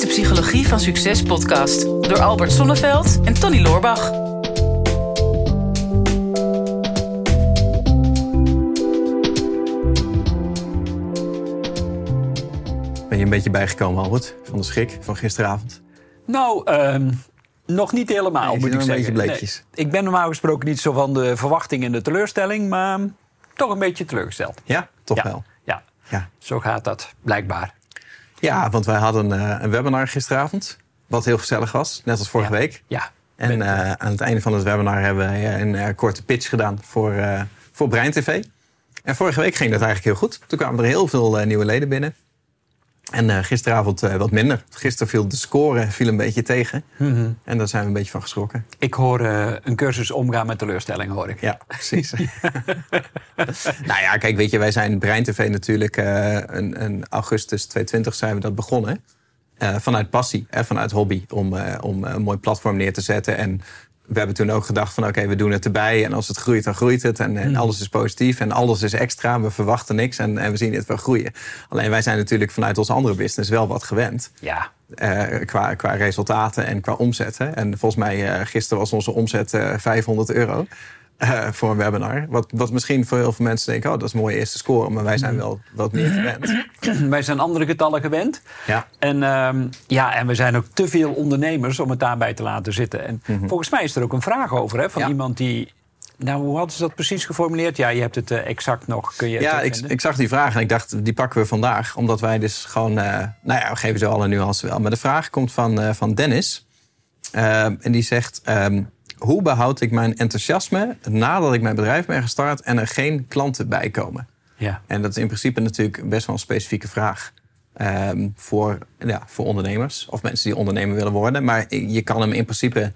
is de Psychologie van Succes podcast door Albert Sonneveld en Tony Loorbach. Ben je een beetje bijgekomen, Albert, van de schrik van gisteravond? Nou, ehm, nog niet helemaal, Nee, moet ik zeggen. beetje bleekjes. Nee, ik ben normaal gesproken niet zo van de verwachting en de teleurstelling, maar toch een beetje teleurgesteld. Ja, toch ja. wel. Ja, Ja. zo gaat dat blijkbaar. Ja, want wij hadden eh, een webinar gisteravond, wat heel gezellig was, net als vorige Ja. week. Ja. En eh, aan het einde van het webinar hebben wij een eh, korte pitch gedaan voor, eh voor Brein TV. En vorige week ging dat eigenlijk heel goed. Toen kwamen er heel veel nieuwe leden binnen. En eh, gisteravond eh, wat minder. Gisteren viel de score viel een beetje tegen. Mhm. En daar zijn we een beetje van geschrokken. Ik hoor eh, een cursus omgaan met teleurstelling, hoor ik. Ja, precies. nou ja, kijk, weet je, wij zijn Brein TV natuurlijk in, in augustus 2020 zijn we dat begonnen. Vanuit passie, vanuit hobby, om, om een mooi platform neer te zetten. En we hebben toen ook gedacht van oké, we doen het erbij. En als het groeit, dan groeit het. En, en alles is positief en alles is extra. We verwachten niks en, en we zien het wel groeien. Alleen wij zijn natuurlijk vanuit onze andere business wel wat gewend. Ja. eh, qua, qua resultaten en qua omzetten. En volgens mij uh, gisteren was onze omzet uh, 500 euro uh, voor een webinar. Wat, wat misschien voor heel veel mensen denken... oh, dat is een mooie eerste score, maar wij zijn wel wat meer gewend. Wij zijn andere getallen gewend. Ja. En, um, ja, en we zijn ook te veel ondernemers om het daarbij te laten zitten. En mm -hmm. volgens mij is er ook een vraag over hè, van ja. iemand die... Nou, hoe hadden ze dat precies geformuleerd? Ja, je hebt het uh, exact nog. Kun je ja, ik, ik, zag die vraag en ik dacht, die pakken we vandaag. Omdat wij dus gewoon... Uh, nou ja, we geven zo alle nuances wel. Maar de vraag komt van, uh, van Dennis. en die zegt... Um, hoe behoud ik mijn enthousiasme nadat ik mijn bedrijf ben gestart... en er geen klanten bij komen? Ja. En dat is in principe natuurlijk best wel een specifieke vraag. Um, voor, ja, voor ondernemers of mensen die ondernemer willen worden. Maar je kan hem in principe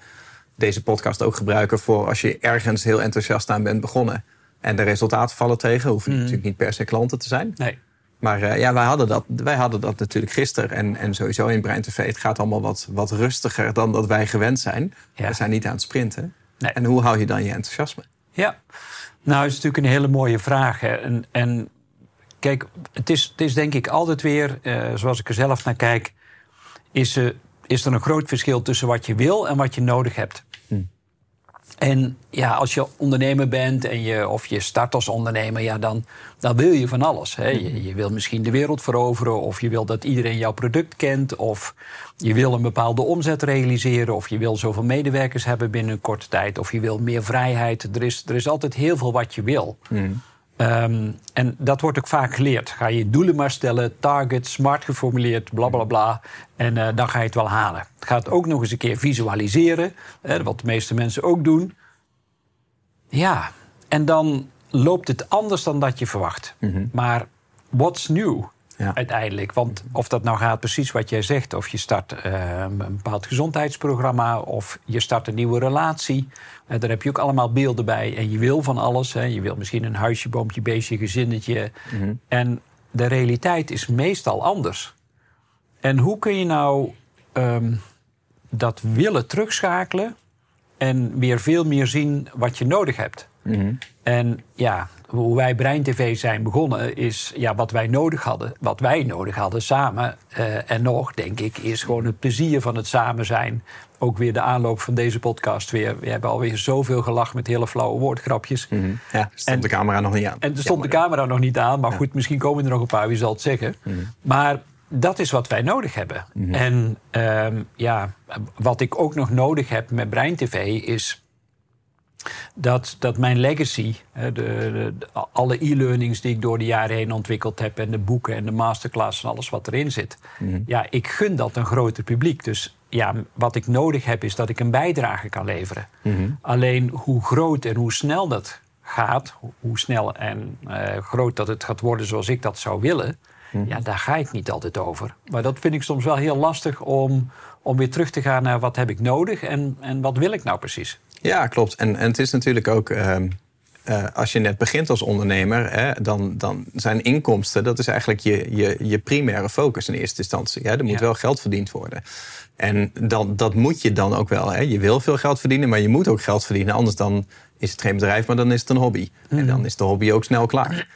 deze podcast ook gebruiken voor als je ergens heel enthousiast aan bent begonnen. En de resultaten vallen tegen. Hoeven mm. natuurlijk niet per se klanten te zijn. Nee. Maar uh, ja, wij hadden, dat, wij hadden dat natuurlijk gisteren. En, en sowieso in Brein TV. Het gaat allemaal wat, wat rustiger dan dat wij gewend zijn. Ja. We zijn niet aan het sprinten. Nee. En hoe hou je dan je enthousiasme? Ja, nou, is natuurlijk een hele mooie vraag. Hè. En, en kijk, het is, het is denk ik altijd weer, uh, zoals ik er zelf naar kijk, is, uh, is er een groot verschil tussen wat je wil en wat je nodig hebt. En ja, als je ondernemer bent en je, of je start als ondernemer, ja, dan, dan wil je van alles. Hè. Je, je wil misschien de wereld veroveren, of je wil dat iedereen jouw product kent, of je wil een bepaalde omzet realiseren, of je wil zoveel medewerkers hebben binnen een korte tijd, of je wil meer vrijheid. Er is, er is altijd heel veel wat je wil. Hm. Um, en dat wordt ook vaak geleerd. Ga je doelen maar stellen, target, smart geformuleerd, bla bla bla. En uh, dan ga je het wel halen. Ga het ook nog eens een keer visualiseren, hè, wat de meeste mensen ook doen. Ja, en dan loopt het anders dan dat je verwacht. Mm -hmm. Maar what's new? Ja. Uiteindelijk. Want of dat nou gaat precies wat jij zegt, of je start uh, een bepaald gezondheidsprogramma, of je start een nieuwe relatie. Uh, daar heb je ook allemaal beelden bij. En je wil van alles. Hè. Je wil misschien een huisje, boompje, beestje, gezinnetje. Mm -hmm. En de realiteit is meestal anders. En hoe kun je nou um, dat willen terugschakelen en weer veel meer zien wat je nodig hebt? Mm -hmm. En ja, hoe wij Brein TV zijn begonnen, is ja, wat wij nodig hadden. Wat wij nodig hadden samen. Uh, en nog, denk ik, is gewoon het plezier van het samen zijn. Ook weer de aanloop van deze podcast weer. We hebben alweer zoveel gelachen met hele flauwe woordgrapjes. Mm -hmm. Ja, stond en, de camera nog niet aan. En er stond Jammer. de camera nog niet aan. Maar ja. goed, misschien komen er nog een paar, wie zal het zeggen. Mhm. Mm -hmm. Maar dat is wat wij nodig hebben. Mhm. -hmm. En um, ja, wat ik ook nog nodig heb met Brein TV is dat, dat mijn legacy, de, de, de, alle e-learnings die ik door de jaren heen ontwikkeld heb... en de boeken en de masterclass en alles wat erin zit... Mhm. Mm. ja, ik gun dat een groter publiek. Dus ja, wat ik nodig heb is dat ik een bijdrage kan leveren. Mm -hmm. Alleen hoe groot en hoe snel dat gaat... hoe snel en uh, groot dat het gaat worden zoals ik dat zou willen... Mhm. Ja, daar ga ik niet altijd over. Maar dat vind ik soms wel heel lastig om, om weer terug te gaan naar... wat heb ik nodig en, en wat wil ik nou precies? Ja, klopt. En, en het is natuurlijk ook, uh, uh, als je net begint als ondernemer, hè, dan, dan zijn inkomsten, dat is eigenlijk je, je, je primaire focus in eerste instantie. Hè. Er moet Ja. wel geld verdiend worden. En dan, dat moet je dan ook wel. Hè. Je wil veel geld verdienen, maar je moet ook geld verdienen. Anders dan is het geen bedrijf, maar dan is het een hobby. En Mhm. dan is de hobby ook snel klaar.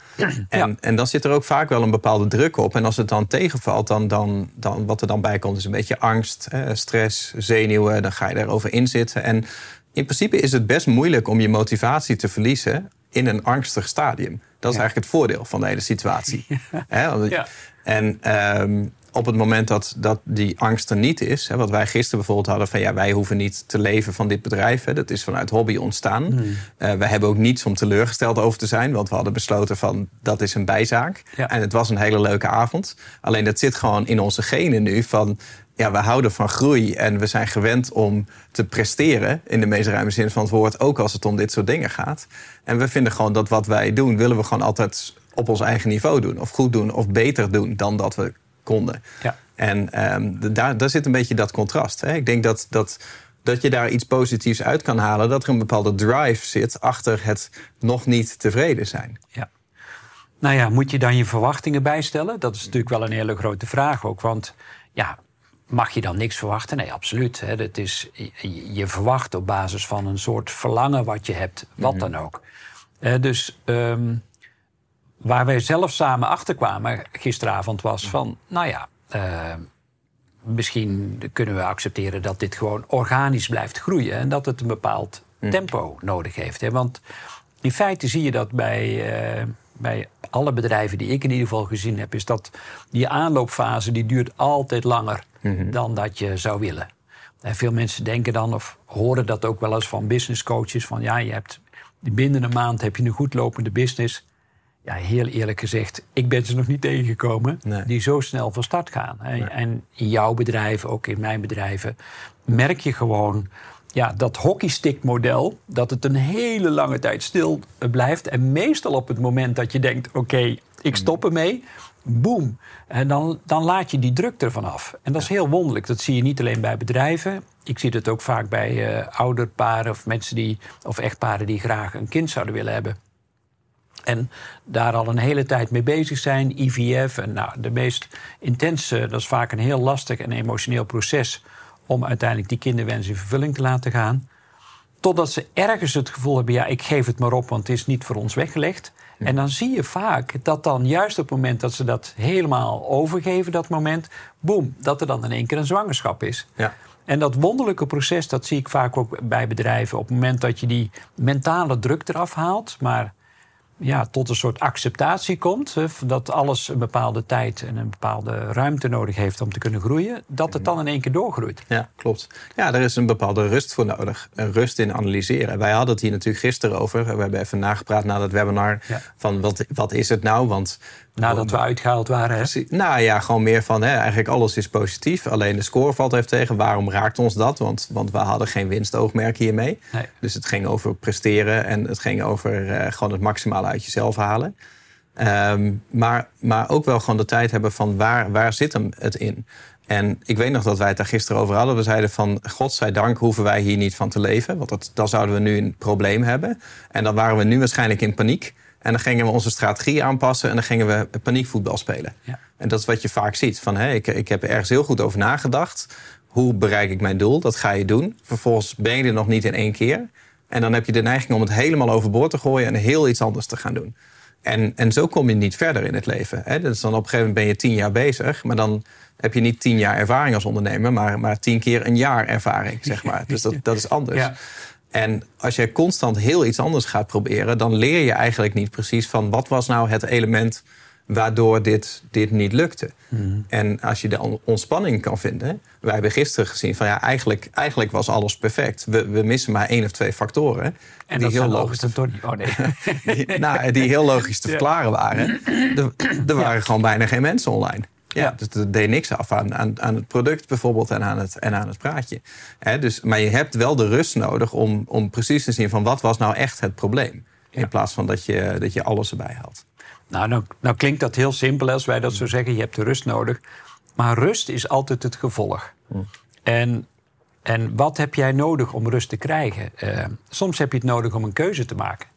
En, en dan zit er ook vaak wel een bepaalde druk op. En als het dan tegenvalt, dan, dan, dan wat er dan bij komt, is een beetje angst, eh, stress, zenuwen. Dan ga je daarover inzitten. En in principe is het best moeilijk om je motivatie te verliezen in een angstig stadium. Dat is Ja. eigenlijk het voordeel van de hele situatie. Ja. En ehm, op het moment dat, dat die angst er niet is, hè, wat wij gisteren bijvoorbeeld hadden van ja, wij hoeven niet te leven van dit bedrijf. Hè, dat is vanuit hobby ontstaan. Hmm. Eh, we hebben ook niets om teleurgesteld over te zijn, want we hadden besloten van dat is een bijzaak. Ja. En het was een hele leuke avond. Alleen dat zit gewoon in onze genen nu van ja, we houden van groei en we zijn gewend om te presteren in de meest ruime zin van het woord, ook als het om dit soort dingen gaat. En we vinden gewoon dat wat wij doen, willen we gewoon altijd op ons eigen niveau doen, of goed doen, of beter doen dan dat we konden. Ja. En ehm, daar, daar zit een beetje dat contrast. Hè? Ik denk dat, dat, dat je daar iets positiefs uit kan halen, dat er een bepaalde drive zit achter het nog niet tevreden zijn. Ja. Nou ja, moet je dan je verwachtingen bijstellen? Dat is natuurlijk wel een hele grote vraag ook. Want ja, mag je dan niks verwachten? Nee, absoluut. Hè. Dat is, je, je verwacht op basis van een soort verlangen wat je hebt, wat dan ook. Eh, dus ehm, waar wij zelf samen achter kwamen gisteravond was van, nou ja, eh, misschien kunnen we accepteren dat dit gewoon organisch blijft groeien en dat het een bepaald tempo nodig heeft. Hè? Want in feite zie je dat bij, eh, bij alle bedrijven die ik in ieder geval gezien heb, is dat die aanloopfase die duurt altijd langer dan dat je zou willen. En veel mensen denken dan of horen dat ook wel eens van business coaches van ja, je hebt binnen een maand heb je een goed lopende business. Ja, heel eerlijk gezegd, ik ben ze nog niet tegengekomen Nee. die zo snel van start gaan. En in jouw bedrijf, ook in mijn bedrijven, merk je gewoon ja, dat hockeystick-model, dat het een hele lange tijd stil blijft. En meestal op het moment dat je denkt, oké, ik stop ermee, boem. En dan, dan laat je die druk ervan af. En dat is heel wonderlijk. Dat zie je niet alleen bij bedrijven. Ik zie het ook vaak bij eh ouderparen of mensen die, of echtparen die graag een kind zouden willen hebben. En daar al een hele tijd mee bezig zijn, IVF. En nou, de meest intense, dat is vaak een heel lastig en emotioneel proces om uiteindelijk die kinderwens in vervulling te laten gaan. Totdat ze ergens het gevoel hebben, ja, ik geef het maar op, want het is niet voor ons weggelegd. En dan zie je vaak dat dan juist op het moment dat ze dat helemaal overgeven, dat moment, boem, dat er dan in één keer een zwangerschap is. Ja. En dat wonderlijke proces, dat zie ik vaak ook bij bedrijven. Op het moment dat je die mentale druk eraf haalt, maar ja, tot een soort acceptatie komt, dat alles een bepaalde tijd en een bepaalde ruimte nodig heeft om te kunnen groeien, dat het dan in één keer doorgroeit. Ja, klopt. Ja, er is een bepaalde rust voor nodig. Een rust in analyseren. Wij hadden het hier natuurlijk gisteren over. We hebben even nagepraat na dat webinar. Ja. Van wat, wat is het nou? Want Nadat we uitgehaald waren. Hè? Nou ja, gewoon meer van hè, eigenlijk alles is positief. Alleen de score valt even tegen. Waarom raakt ons dat? Want, want we hadden geen winstoogmerk hiermee. Nee. Dus het ging over presteren en het ging over eh, gewoon het maximale uit jezelf halen. Ehm, maar, maar ook wel gewoon de tijd hebben van waar, waar zit hem het in? En ik weet nog dat wij het daar gisteren over hadden. We zeiden van, godzijdank hoeven wij hier niet van te leven. Want dat, dan zouden we nu een probleem hebben. En dan waren we nu waarschijnlijk in paniek. En dan gingen we onze strategie aanpassen en dan gingen we paniekvoetbal spelen. Ja. En dat is wat je vaak ziet. Van, hé, ik, ik heb er ergens heel goed over nagedacht. Hoe bereik ik mijn doel? Dat ga je doen. Vervolgens ben je er nog niet in één keer. En dan heb je de neiging om het helemaal overboord te gooien... en heel iets anders te gaan doen. En, en zo kom je niet verder in het leven. Hè? Dus dan op een gegeven moment ben je tien jaar bezig... maar dan heb je niet tien jaar ervaring als ondernemer... maar, maar tien keer een jaar ervaring, zeg maar. Dus dat, dat is anders. Ja. En als jij constant heel iets anders gaat proberen... dan leer je eigenlijk niet precies van... wat was nou het element waardoor dit, dit niet lukte. En als je de on- ontspanning kan vinden... wij hebben gisteren gezien van ja, eigenlijk, eigenlijk was alles perfect. We, we missen maar één of twee factoren... En die dat heel logisch Tony. Oh nee. die, nou, die heel logisch te Ja. verklaren waren. Er, er waren gewoon bijna geen mensen online. Ja. Dus dat deed niks af aan, aan, aan het product bijvoorbeeld en aan het, en aan het praatje. Dus, maar je hebt wel de rust nodig om, om precies te zien van wat was nou echt het probleem. In plaats van dat je, dat je alles erbij haalt. Nou, nou, nou klinkt dat heel simpel als wij dat zo zeggen. Je hebt de rust nodig. Maar rust is altijd het gevolg. En, en wat heb jij nodig om rust te krijgen? Eh, soms heb je het nodig om een keuze te maken.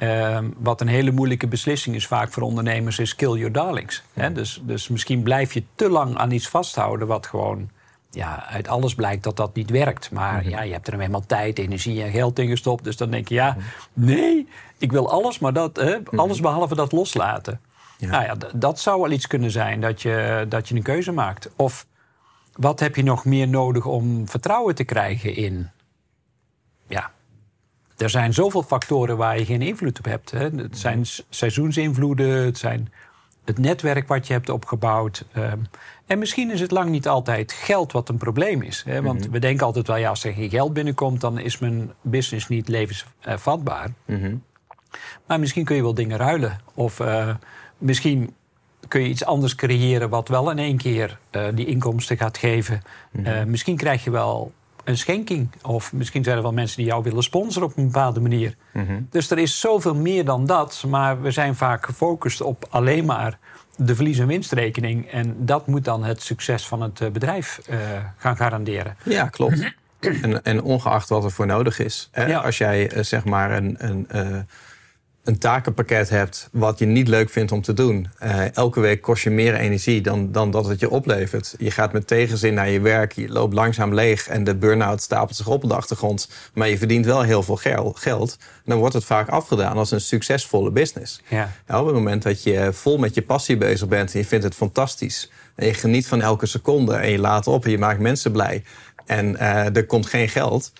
Eh, wat een hele moeilijke beslissing is vaak voor ondernemers, is kill your darlings. Hè? Dus, dus misschien blijf je te lang aan iets vasthouden wat gewoon ja, uit alles blijkt dat dat niet werkt. Maar ja, je hebt er helemaal tijd, energie en geld in gestopt. Dus dan denk je, ja, nee, ik wil alles, maar dat, hè, alles behalve dat loslaten. Ja. Nou ja, dat zou wel iets kunnen zijn, dat je, dat je een keuze maakt. Of wat heb je nog meer nodig om vertrouwen te krijgen in? Ja, er zijn zoveel factoren waar je geen invloed op hebt. Hè. Het zijn s- seizoensinvloeden, het zijn het netwerk wat je hebt opgebouwd. ehm, en misschien is het lang niet altijd geld wat een probleem is. Hè. Want we denken altijd wel, ja, als er geen geld binnenkomt... dan is mijn business niet levensvatbaar. Mhm. Maar misschien kun je wel dingen ruilen. Of eh, misschien kun je iets anders creëren wat wel in één keer eh, die inkomsten gaat geven. Eh, misschien krijg je wel een schenking. Of misschien zijn er wel mensen die jou willen sponsoren op een bepaalde manier. Dus er is zoveel meer dan dat. Maar we zijn vaak gefocust op alleen maar de verlies- en winstrekening. En dat moet dan het succes van het eh, bedrijf eh, gaan garanderen. Ja, klopt. En, en ongeacht wat er voor nodig is. Hè, Ja. Als jij eh, zeg maar een, een, een takenpakket hebt wat je niet leuk vindt om te doen. eh, elke week kost je meer energie dan, dan dat het je oplevert. Je gaat met tegenzin naar je werk, je loopt langzaam leeg en de burn-out stapelt zich op op de achtergrond. Maar je verdient wel heel veel gel- geld. Dan wordt het vaak afgedaan als een succesvolle business. Ja. Ja, op het moment dat je vol met je passie bezig bent en je vindt het fantastisch. En je geniet van elke seconde en je laat op en je maakt mensen blij. En eh, er komt geen geld.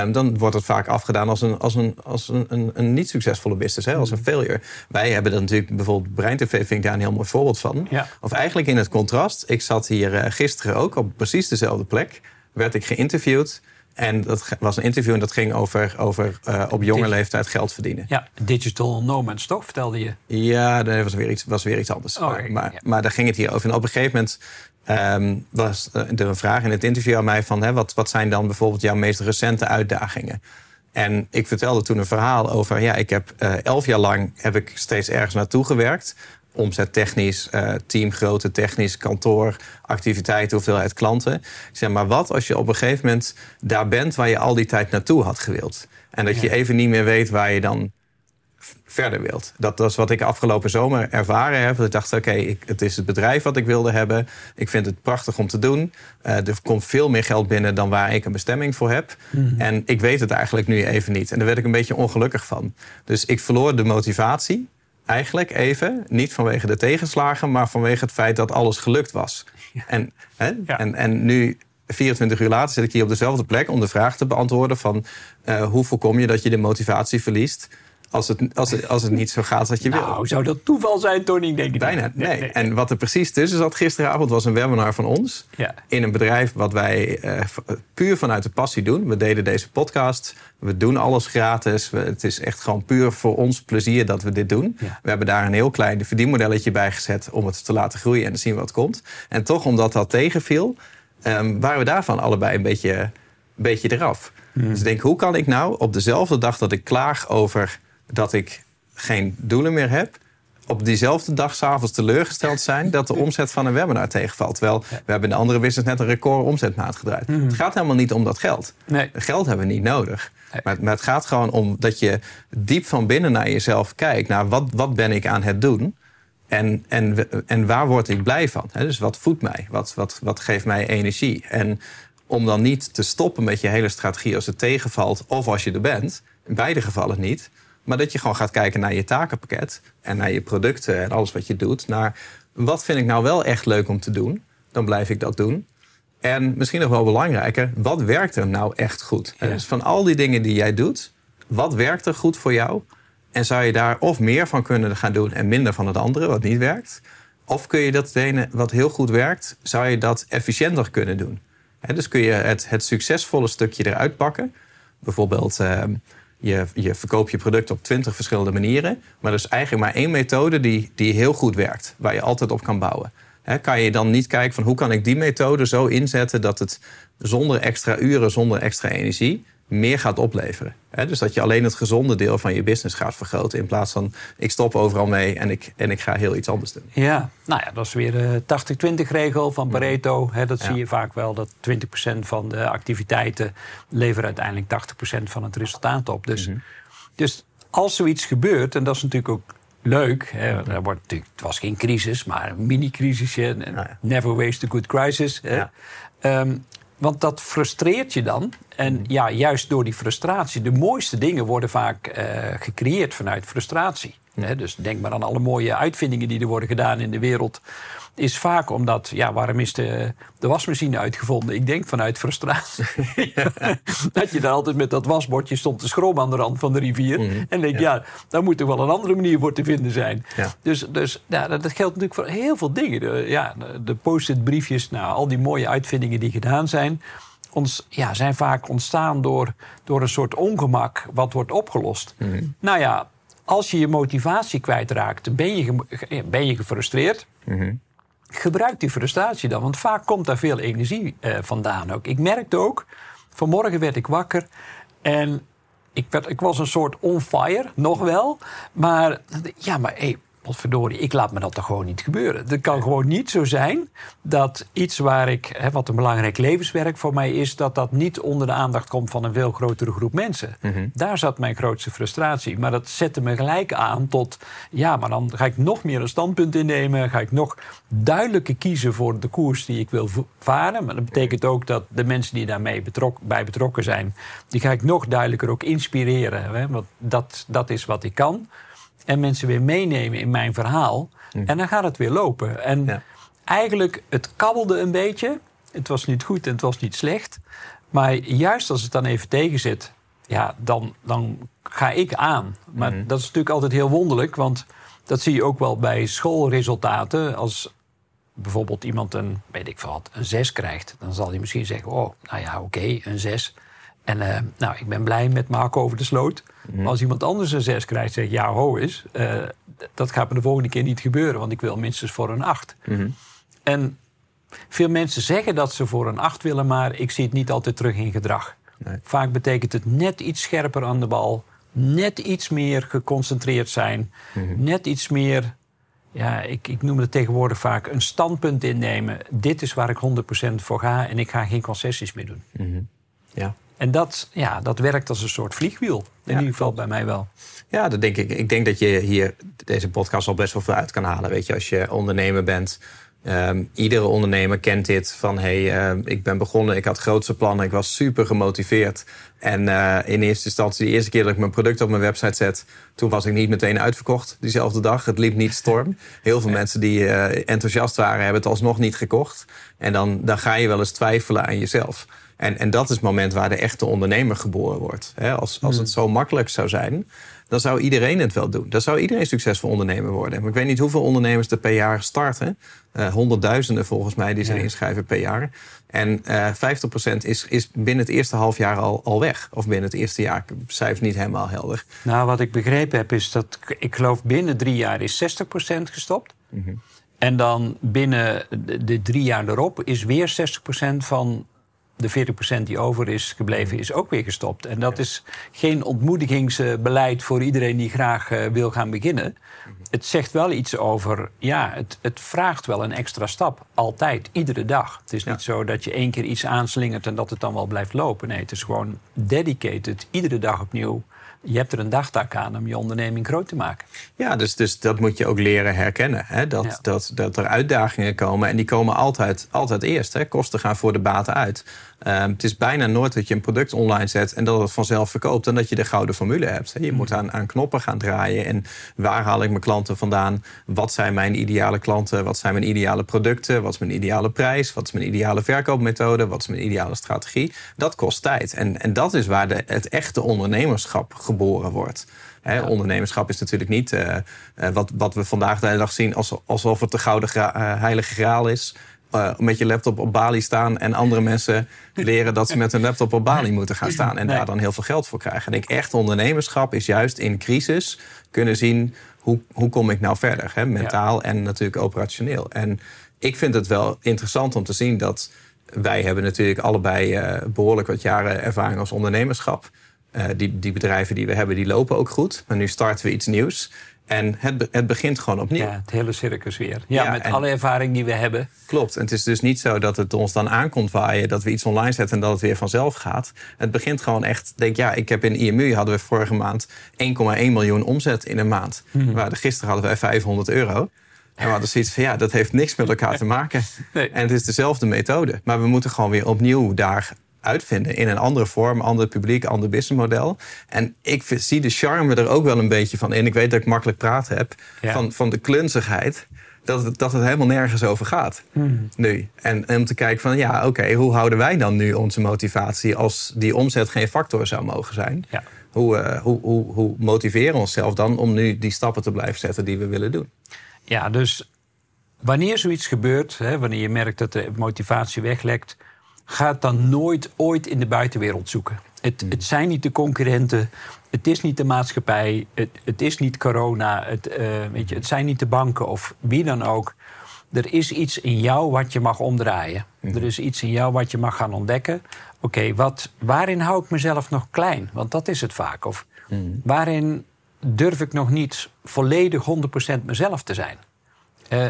Ehm, dan wordt het vaak afgedaan als een, als een, als een, een, een niet succesvolle business, hè, als een failure. Wij hebben dat natuurlijk, bijvoorbeeld Brein TV vind ik daar een heel mooi voorbeeld van. Ja. Of eigenlijk in het contrast. Ik zat hier eh, gisteren ook op precies dezelfde plek. Werd ik geïnterviewd. En dat was een interview en dat ging over, over eh, op jonge leeftijd geld verdienen. ja, digital nomads toch, vertelde je? Ja, dat was weer iets, was weer iets anders. Oh, maar, maar, ja. maar daar ging het hier over. En op een gegeven moment ehm, was er een vraag in het interview aan mij van... Hè, wat, wat zijn dan bijvoorbeeld jouw meest recente uitdagingen? En ik vertelde toen een verhaal over... ja, ik heb eh, elf jaar lang heb ik steeds ergens naartoe gewerkt. Omzettechnisch, eh teamgrootte technisch, kantoor, activiteiten, hoeveelheid klanten. Ik zeg, maar wat als je op een gegeven moment daar bent... waar je al die tijd naartoe had gewild? En dat je even niet meer weet waar je dan verder wilt. Dat was wat ik afgelopen zomer ervaren heb. Dat ik dacht, oké, het is het bedrijf wat ik wilde hebben. Ik vind het prachtig om te doen. Eh, er komt veel meer geld binnen dan waar ik een bestemming voor heb. En ik weet het eigenlijk nu even niet. En daar werd ik een beetje ongelukkig van. Dus ik verloor de motivatie. Eigenlijk even, niet vanwege de tegenslagen, maar vanwege het feit dat alles gelukt was. En, hè, Ja. en, en nu, 24 uur later, zit ik hier op dezelfde plek om de vraag te beantwoorden: van eh, hoe voorkom je dat je de motivatie verliest als het, als het, als het niet zo gaat als je wil? Nou, zou dat toeval zijn, Tony? Ik denk Bijna, nee. En wat er precies tussen zat gisteravond was een webinar van ons. Ja. In een bedrijf wat wij eh, puur vanuit de passie doen. We deden deze podcast. We doen alles gratis. We- het is echt gewoon puur voor ons plezier dat we dit doen. Ja. We hebben daar een heel klein verdienmodelletje bij gezet om het te laten groeien en te zien wat komt. En toch, omdat dat tegenviel, ehm, waren we daarvan allebei een beetje, een beetje eraf. Dus ik denk, hoe kan ik nou op dezelfde dag dat ik klaag over dat ik geen doelen meer heb, op diezelfde dag s'avonds teleurgesteld zijn dat de omzet van een webinar tegenvalt. Terwijl we hebben in de andere business net een record omzetmaat gedraaid. Het gaat helemaal niet om dat geld. Nee. Geld hebben we niet nodig. Nee. Maar, maar het gaat gewoon om dat je diep van binnen naar jezelf kijkt. Naar wat, wat ben ik aan het doen? En, en, en waar word ik blij van? Dus wat voedt mij? Wat, wat, wat geeft mij energie? En om dan niet te stoppen met je hele strategie als het tegenvalt... of als je er bent, in beide gevallen niet... maar dat je gewoon gaat kijken naar je takenpakket... en naar je producten en alles wat je doet... naar wat vind ik nou wel echt leuk om te doen? Dan blijf ik dat doen. En misschien nog wel belangrijker, wat werkt er nou echt goed? Ja. Dus van al die dingen die jij doet, wat werkt er goed voor jou? En zou je daar of meer van kunnen gaan doen en minder van het andere, wat niet werkt? Of kun je dat ene wat heel goed werkt, zou je dat efficiënter kunnen doen? Dus kun je het, het succesvolle stukje eruit pakken. Bijvoorbeeld, ehm, je, je verkoopt je product op twintig verschillende manieren. Maar er is eigenlijk maar één methode die, die heel goed werkt. Waar je altijd op kan bouwen. Kan je dan niet kijken van hoe kan ik die methode zo inzetten... dat het zonder extra uren, zonder extra energie meer gaat opleveren. Dus dat je alleen het gezonde deel van je business gaat vergroten... in plaats van ik stop overal mee en ik, en ik ga heel iets anders doen. Ja, nou ja, dat is weer de 80-20 regel van Pareto. Dat Ja. zie je vaak wel, dat 20% van de activiteiten leveren uiteindelijk 80% van het resultaat op. Dus, dus als zoiets gebeurt, en dat is natuurlijk ook leuk. Hè. Er wordt natuurlijk, het was geen crisis, maar een mini-crisisje. Nou. Never waste a good crisis. Hè. Ja. Ehm, want dat frustreert je dan. En Mm. ja, juist door die frustratie. De mooiste dingen worden vaak eh, gecreëerd vanuit frustratie. Dus denk maar aan alle mooie uitvindingen die er worden gedaan in de wereld. Is vaak omdat, ja, waarom is de, de wasmachine uitgevonden? Ik denk vanuit frustratie. dat je daar altijd met dat wasbordje stond te schrobben aan de rand van de rivier. En denk, ja. daar moet er wel een andere manier voor te vinden zijn. Ja. Dus, dus ja, dat geldt natuurlijk voor heel veel dingen. De, ja, de, post-it briefjes, nou, al die mooie uitvindingen die gedaan zijn... Ons, ja, zijn vaak ontstaan door, door een soort ongemak wat wordt opgelost. Nou ja, als je je motivatie kwijtraakt, ben je, ge- ben je gefrustreerd. Gebruik die frustratie dan, want vaak komt daar veel energie eh, vandaan ook. Ik merkte ook, vanmorgen werd ik wakker en ik, werd, ik was een soort on fire, nog wel. Maar ja, maar hé, wat verdorie, ik laat me dat toch gewoon niet gebeuren. Het kan gewoon niet zo zijn dat iets waar ik, hè, wat een belangrijk levenswerk voor mij is, dat dat niet onder de aandacht komt van een veel grotere groep mensen. Daar zat mijn grootste frustratie. Maar dat zette me gelijk aan tot, ja, maar dan ga ik nog meer een standpunt innemen. Ga ik nog duidelijker kiezen voor de koers die ik wil varen. Maar dat betekent ook dat de mensen die daarmee betrok, bij betrokken zijn, die ga ik nog duidelijker ook inspireren. Hè? Want dat, dat is wat ik kan. En mensen weer meenemen in mijn verhaal. En dan gaat het weer lopen. En Ja. eigenlijk, het kabbelde een beetje. Het was niet goed en het was niet slecht. Maar juist als het dan even tegen zit, ja, dan, dan ga ik aan. Maar dat is natuurlijk altijd heel wonderlijk, want dat zie je ook wel bij schoolresultaten. Als bijvoorbeeld iemand een, weet ik wat, een 6 krijgt, dan zal hij misschien zeggen: Oh, nou ja, oké, een 6. En eh, nou, ik ben blij met Marco over de sloot. Maar als iemand anders een 6 krijgt, zeg ik: Ja, ho is. eh, dat gaat me de volgende keer niet gebeuren, want ik wil minstens voor een 8. En veel mensen zeggen dat ze voor een 8 willen, maar ik zie het niet altijd terug in gedrag. Nee. Vaak betekent het net iets scherper aan de bal, net iets meer geconcentreerd zijn, net iets meer, ja, ik, ik noem het tegenwoordig vaak een standpunt innemen. Dit is waar ik 100% voor ga en ik ga geen concessies meer doen. Ja. En dat, ja, dat werkt als een soort vliegwiel. In Ja, ieder geval bij mij wel. Ja, dat denk ik. Ik denk dat je hier deze podcast al best wel veel uit kan halen. Weet je, als je ondernemer bent. Ehm, iedere ondernemer kent dit van hey, ehm, ik ben begonnen, ik had grootste plannen, ik was super gemotiveerd. En eh, in eerste instantie, de eerste keer dat ik mijn product op mijn website zet, toen was ik niet meteen uitverkocht diezelfde dag. Het liep niet storm. Heel veel mensen die eh, enthousiast waren, hebben het alsnog niet gekocht. En dan, dan ga je wel eens twijfelen aan jezelf. En, en dat is het moment waar de echte ondernemer geboren wordt. Als, als het zo makkelijk zou zijn, dan zou iedereen het wel doen. Dan zou iedereen succesvol ondernemer worden. Maar ik weet niet hoeveel ondernemers er per jaar starten. Eh, honderdduizenden volgens mij die zich Ja. inschrijven per jaar. En eh 50% is, is binnen het eerste half jaar al, al weg. Of binnen het eerste jaar. Ik cijfer niet helemaal helder. Nou, wat ik begrepen heb is dat, ik geloof binnen drie jaar is 60% gestopt. En dan binnen de, de drie jaar erop is weer 60% van de 40% die over is gebleven, is ook weer gestopt. En dat is geen ontmoedigingsbeleid voor iedereen die graag eh, wil gaan beginnen. Het zegt wel iets over, ja, het, het vraagt wel een extra stap. Altijd, iedere dag. Het is Ja. niet zo dat je één keer iets aanslingert en dat het dan wel blijft lopen. Nee, het is gewoon dedicated, iedere dag opnieuw. Je hebt er een dagtaak aan om je onderneming groot te maken. Ja, dus, dus dat moet je ook leren herkennen. Hè? Dat, Ja. dat, dat er uitdagingen komen. En die komen altijd, altijd eerst. Hè? Kosten gaan voor de baten uit. Ehm, het is bijna nooit dat je een product online zet en dat het vanzelf verkoopt. En dat je de gouden formule hebt. Hè? Je moet aan, aan knoppen gaan draaien. En waar haal ik mijn klanten vandaan? Wat zijn mijn ideale klanten? Wat zijn mijn ideale producten? Wat is mijn ideale prijs? Wat is mijn ideale verkoopmethode? Wat is mijn ideale strategie? Dat kost tijd. En, en dat is waar de, het echte ondernemerschap geboren wordt. Ondernemerschap is natuurlijk niet eh, eh, wat, wat we vandaag de hele dag zien als, alsof het de gouden gra- eh, heilige graal is. Met je laptop op Bali staan en andere mensen leren dat ze met hun laptop op Bali moeten gaan staan en daar dan heel veel geld voor krijgen. En ik echt ondernemerschap is juist in crisis kunnen zien hoe, hoe kom ik nou verder, hè? mentaal en natuurlijk operationeel. En ik vind het wel interessant om te zien dat wij hebben natuurlijk allebei eh, behoorlijk wat jaren ervaring als ondernemerschap. Eh, die, die bedrijven die we hebben, die lopen ook goed. Maar nu starten we iets nieuws. En het, het begint gewoon opnieuw. Ja, het hele circus weer. Ja, Ja, met en- alle ervaring die we hebben. Klopt. En het is dus niet zo dat het ons dan aankomt waaien, dat we iets online zetten en dat het weer vanzelf gaat. Het begint gewoon echt. Denk ja, ik heb in IMU hadden we vorige maand 1,1 miljoen omzet in een maand. Waar gisteren hadden wij 500 euro. En we hadden zoiets van ja, dat heeft niks met elkaar te maken. Nee. En het is dezelfde methode. Maar we moeten gewoon weer opnieuw daar uitvinden. In een andere vorm, ander publiek, ander businessmodel. En ik zie de charme er ook wel een beetje van in. Ik weet dat ik makkelijk praten heb. Ja. Van, van de klunzigheid. Dat het, dat het helemaal nergens over gaat. Nu. En, en om te kijken van ja, oké, hoe houden wij dan nu onze motivatie als die omzet geen factor zou mogen zijn? Ja. Hoe, eh, hoe, hoe, hoe motiveren we onszelf dan om nu die stappen te blijven zetten die we willen doen? Ja, dus wanneer zoiets gebeurt, hè, wanneer je merkt dat de motivatie weglekt, ga het dan nooit ooit in de buitenwereld zoeken. Het, het zijn niet de concurrenten, het is niet de maatschappij, het, het is niet corona, het, eh, weet je, het zijn niet de banken of wie dan ook. Er is iets in jou wat je mag omdraaien. Er is iets in jou wat je mag gaan ontdekken. Oké, wat waarin hou ik mezelf nog klein? Want dat is het vaak. Of waarin durf ik nog niet volledig 100% mezelf te zijn? Eh,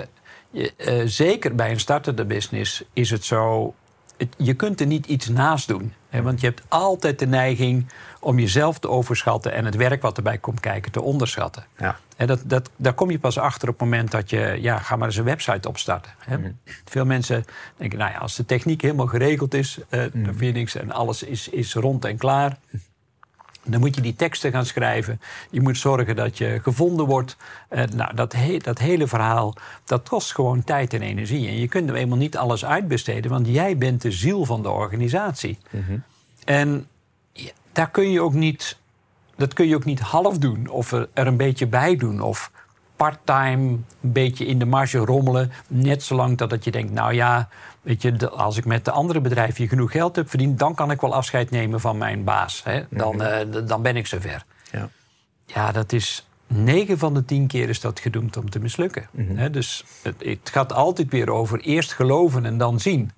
je- eh, zeker bij een startende business is het zo. Het- je kunt er niet iets naast doen. Hè, want je hebt altijd de neiging om jezelf te overschatten en het werk wat erbij komt kijken te onderschatten. Ja. Hè, dat, dat, daar kom je pas achter op het moment dat je. Ja, ga maar eens een website opstarten. Hè. Veel mensen denken, nou ja, als de techniek helemaal geregeld is, eh dan vind je niks en alles is, is rond en klaar. Dan moet je die teksten gaan schrijven. Je moet zorgen dat je gevonden wordt. Eh, nou, dat, he- dat hele verhaal, dat kost gewoon tijd en energie. En je kunt er eenmaal niet alles uitbesteden, want jij bent de ziel van de organisatie. En ja, daar kun je ook niet, dat kun je ook niet half doen of er, er een beetje bij doen. Of part-time een beetje in de marge rommelen. Net zolang dat, dat je denkt, nou ja, weet je, als ik met de andere bedrijven hier genoeg geld heb verdiend, dan kan ik wel afscheid nemen van mijn baas. Hè? Dan, eh, d- dan ben ik zover. Ja. Ja, dat is 9 van de 10 keer is dat gedoemd om te mislukken. Hè, dus het, het gaat altijd weer over eerst geloven en dan zien.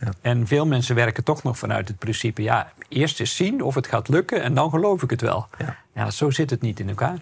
Ja. En veel mensen werken toch nog vanuit het principe... ja, eerst eens zien of het gaat lukken en dan geloof ik het wel. Ja. Ja, zo zit het niet in elkaar.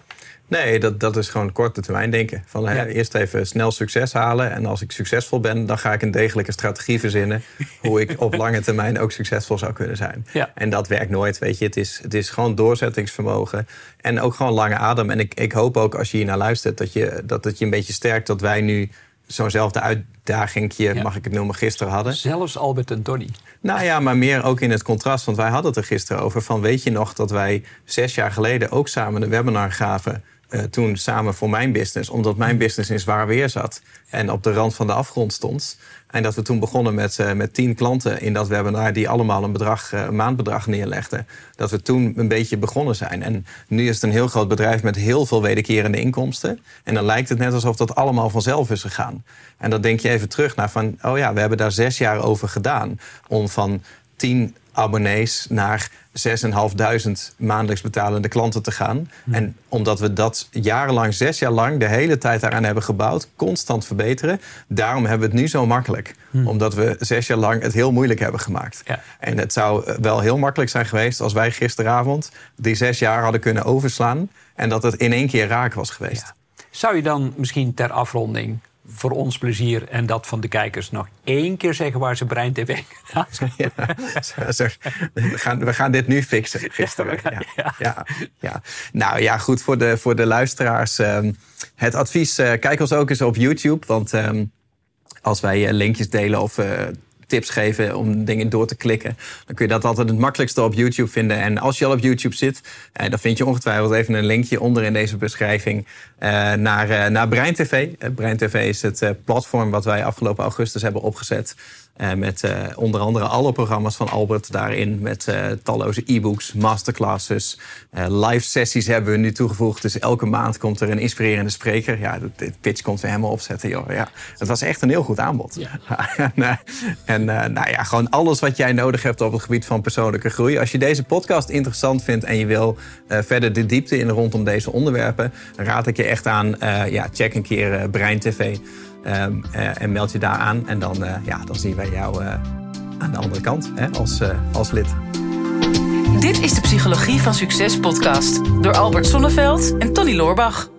Nee, dat, dat is gewoon korte termijn denken. Van, hè. Eerst even snel succes halen. En als ik succesvol ben, dan ga ik een degelijke strategie verzinnen. hoe ik op lange termijn ook succesvol zou kunnen zijn. Ja. En dat werkt nooit, weet je. Het is, het is gewoon doorzettingsvermogen. En ook gewoon lange adem. En ik, ik hoop ook als je hier naar luistert, dat, je, dat het je een beetje sterkt dat wij nu zo'nzelfde uitdaging, Ja. mag ik het noemen, gisteren hadden. Zelfs Albert en Tony. Nou ja, maar meer ook in het contrast. Want wij hadden het er gisteren over. Van weet je nog dat wij zes jaar geleden ook samen een webinar gaven. eh, toen samen voor mijn business. Omdat mijn business in zwaar weer zat. En op de rand van de afgrond stond. En dat we toen begonnen met, eh, met tien klanten in dat webinar. Die allemaal een, bedrag, eh, een maandbedrag neerlegden. Dat we toen een beetje begonnen zijn. En nu is het een heel groot bedrijf met heel veel wederkerende inkomsten. En dan lijkt het net alsof dat allemaal vanzelf is gegaan. En dan denk je even terug naar van... oh ja, we hebben daar zes jaar over gedaan. Om van 10 abonnees naar 6.500 maandelijks betalende klanten te gaan. En omdat we dat jarenlang, zes jaar lang, de hele tijd daaraan hebben gebouwd, constant verbeteren. Daarom hebben we het nu zo makkelijk. Omdat we zes jaar lang het heel moeilijk hebben gemaakt. Ja. En het zou eh, wel heel makkelijk zijn geweest als wij gisteravond die zes jaar hadden kunnen overslaan. En dat het in één keer raak was geweest. Zou je dan misschien ter afronding voor ons plezier en dat van de kijkers nog één keer zeggen waar ze Brein TV Ja, we, gaan, we gaan dit nu fixen. Gisteren. ja, ja. Nou ja, goed voor de, voor de luisteraars. ehm, het advies, eh, kijk ons ook eens op YouTube. Want ehm, als wij eh, linkjes delen of eh, tips geven om dingen door te klikken... dan kun je dat altijd het makkelijkste op YouTube vinden. En als je al op YouTube zit, eh, dan vind je ongetwijfeld even een linkje onder in deze beschrijving... eh, naar, eh, naar Brein TV. Brein TV is het platform wat wij afgelopen augustus hebben opgezet... Eh, met eh, onder andere alle programma's van Albert daarin. Met eh, talloze e-books, masterclasses, live sessies hebben we nu toegevoegd. Dus elke maand komt er een inspirerende spreker. Ja, dit- pitch komt weer helemaal opzetten, joh. Ja, het was echt een heel goed aanbod. en eh, en nou ja, gewoon alles wat jij nodig hebt op het gebied van persoonlijke groei. Als je deze podcast interessant vindt en je wil verder de diepte in rondom deze onderwerpen, raad ik je echt aan, ja, check een keer Brein TV. Ehm, eh, en meld je daar aan. En dan, eh, ja, dan zien wij jou eh, aan de andere kant hè, als, als lid. Dit is de Psychologie van Succes podcast door Albert Sonneveld en Tony Loorbach.